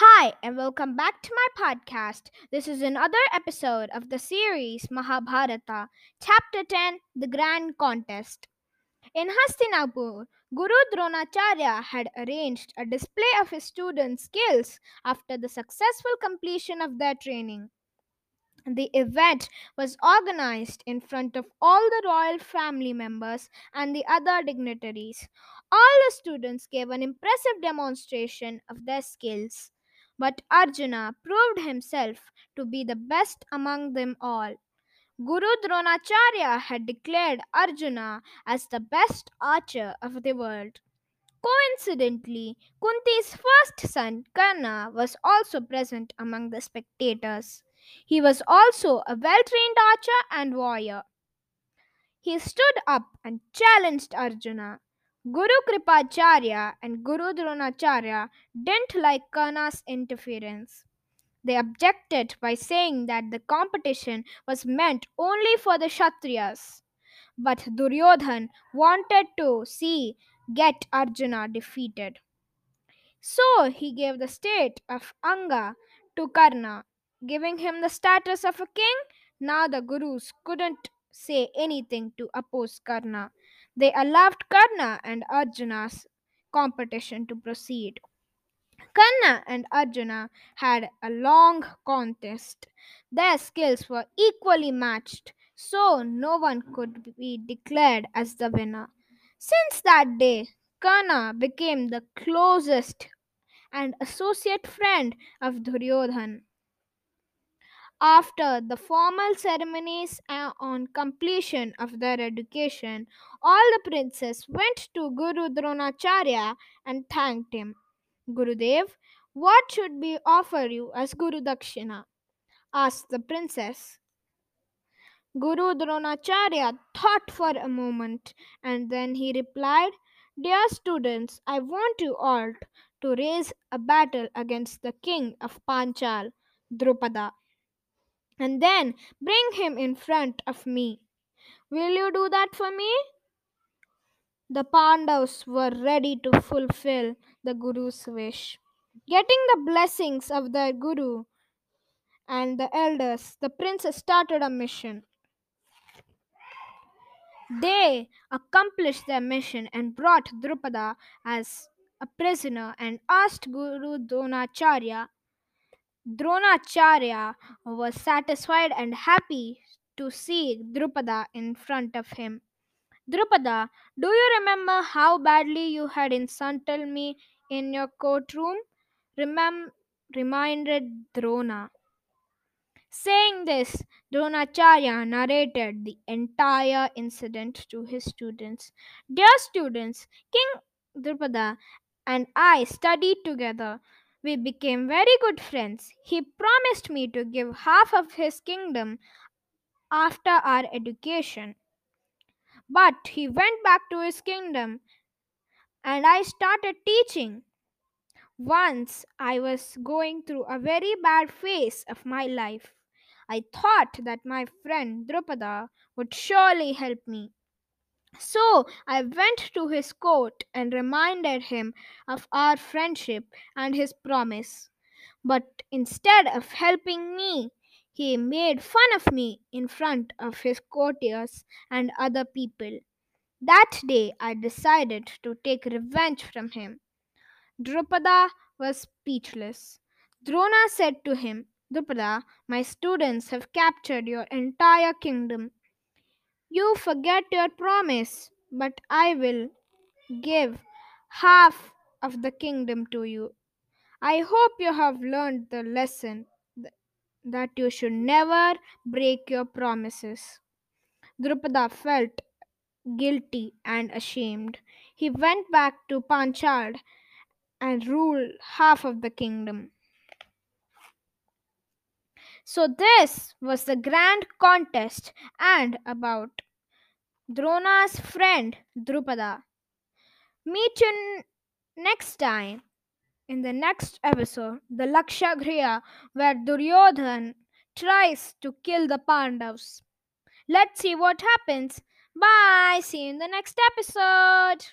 Hi, and welcome back to my podcast. This is another episode of the series Mahabharata, Chapter 10 The Grand Contest. In Hastinapur, Guru Dronacharya had arranged a display of his students' skills after the successful completion of their training. The event was organized in front of all the royal family members and the other dignitaries. All the students gave an impressive demonstration of their skills, but Arjuna proved himself to be the best among them all. Guru Dronacharya had declared Arjuna as the best archer of the world. Coincidentally, Kunti's first son Karna was also present among the spectators. He was also a well trained archer and warrior. He stood up and challenged Arjuna. Guru Kripacharya and Guru Dronacharya didn't like Karna's interference. They objected by saying that the competition was meant only for the Kshatriyas. But Duryodhan wanted to see get Arjuna defeated. So he gave the state of Anga to Karna, giving him the status of a king. Now the Gurus couldn't say anything to oppose Karna. They allowed Karna and Arjuna's competition to proceed. Karna and Arjuna had a long contest. Their skills were equally matched, so no one could be declared as the winner. Since that day, Karna became the closest and associate friend of Duryodhan. After the formal ceremonies and on completion of their education, all the princes went to Guru Dronacharya and thanked him. Gurudev, what should we offer you as Guru Dakshina? asked the princess. Guru Dronacharya thought for a moment and then he replied, Dear students, I want you all to raise a battle against the king of Panchal, Drupada, and then bring him in front of me. Will you do that for me? The Pandavas were ready to fulfill the Guru's wish. Getting the blessings of their Guru and the elders, the princes started a mission. They accomplished their mission and brought Drupada as a prisoner and asked Guru Dronacharya. Dronacharya was satisfied and happy to see Drupada in front of him. Drupada, do you remember how badly you had insulted me in your courtroom? Remem- reminded Drona. Saying this, Dronacharya narrated the entire incident to his students. Dear students, King Drupada and I studied together. We became very good friends. He promised me to give half of his kingdom after our education. But he went back to his kingdom and I started teaching. Once I was going through a very bad phase of my life. I thought that my friend Drupada would surely help me. So I went to his court and reminded him of our friendship and his promise. But instead of helping me, he made fun of me in front of his courtiers and other people. That day I decided to take revenge from him. Drupada was speechless. Drona said to him, Drupada, my students have captured your entire kingdom. You forget your promise, but I will give half of the kingdom to you. I hope you have learned the lesson that you should never break your promises. Drupada felt guilty and ashamed. He went back to Panchal and ruled half of the kingdom. So, this was the grand contest and about Drona's friend Drupada. Meet you next time in the next episode, the Lakshagriha, where Duryodhan tries to kill the Pandavas. Let's see what happens. Bye. See you in the next episode.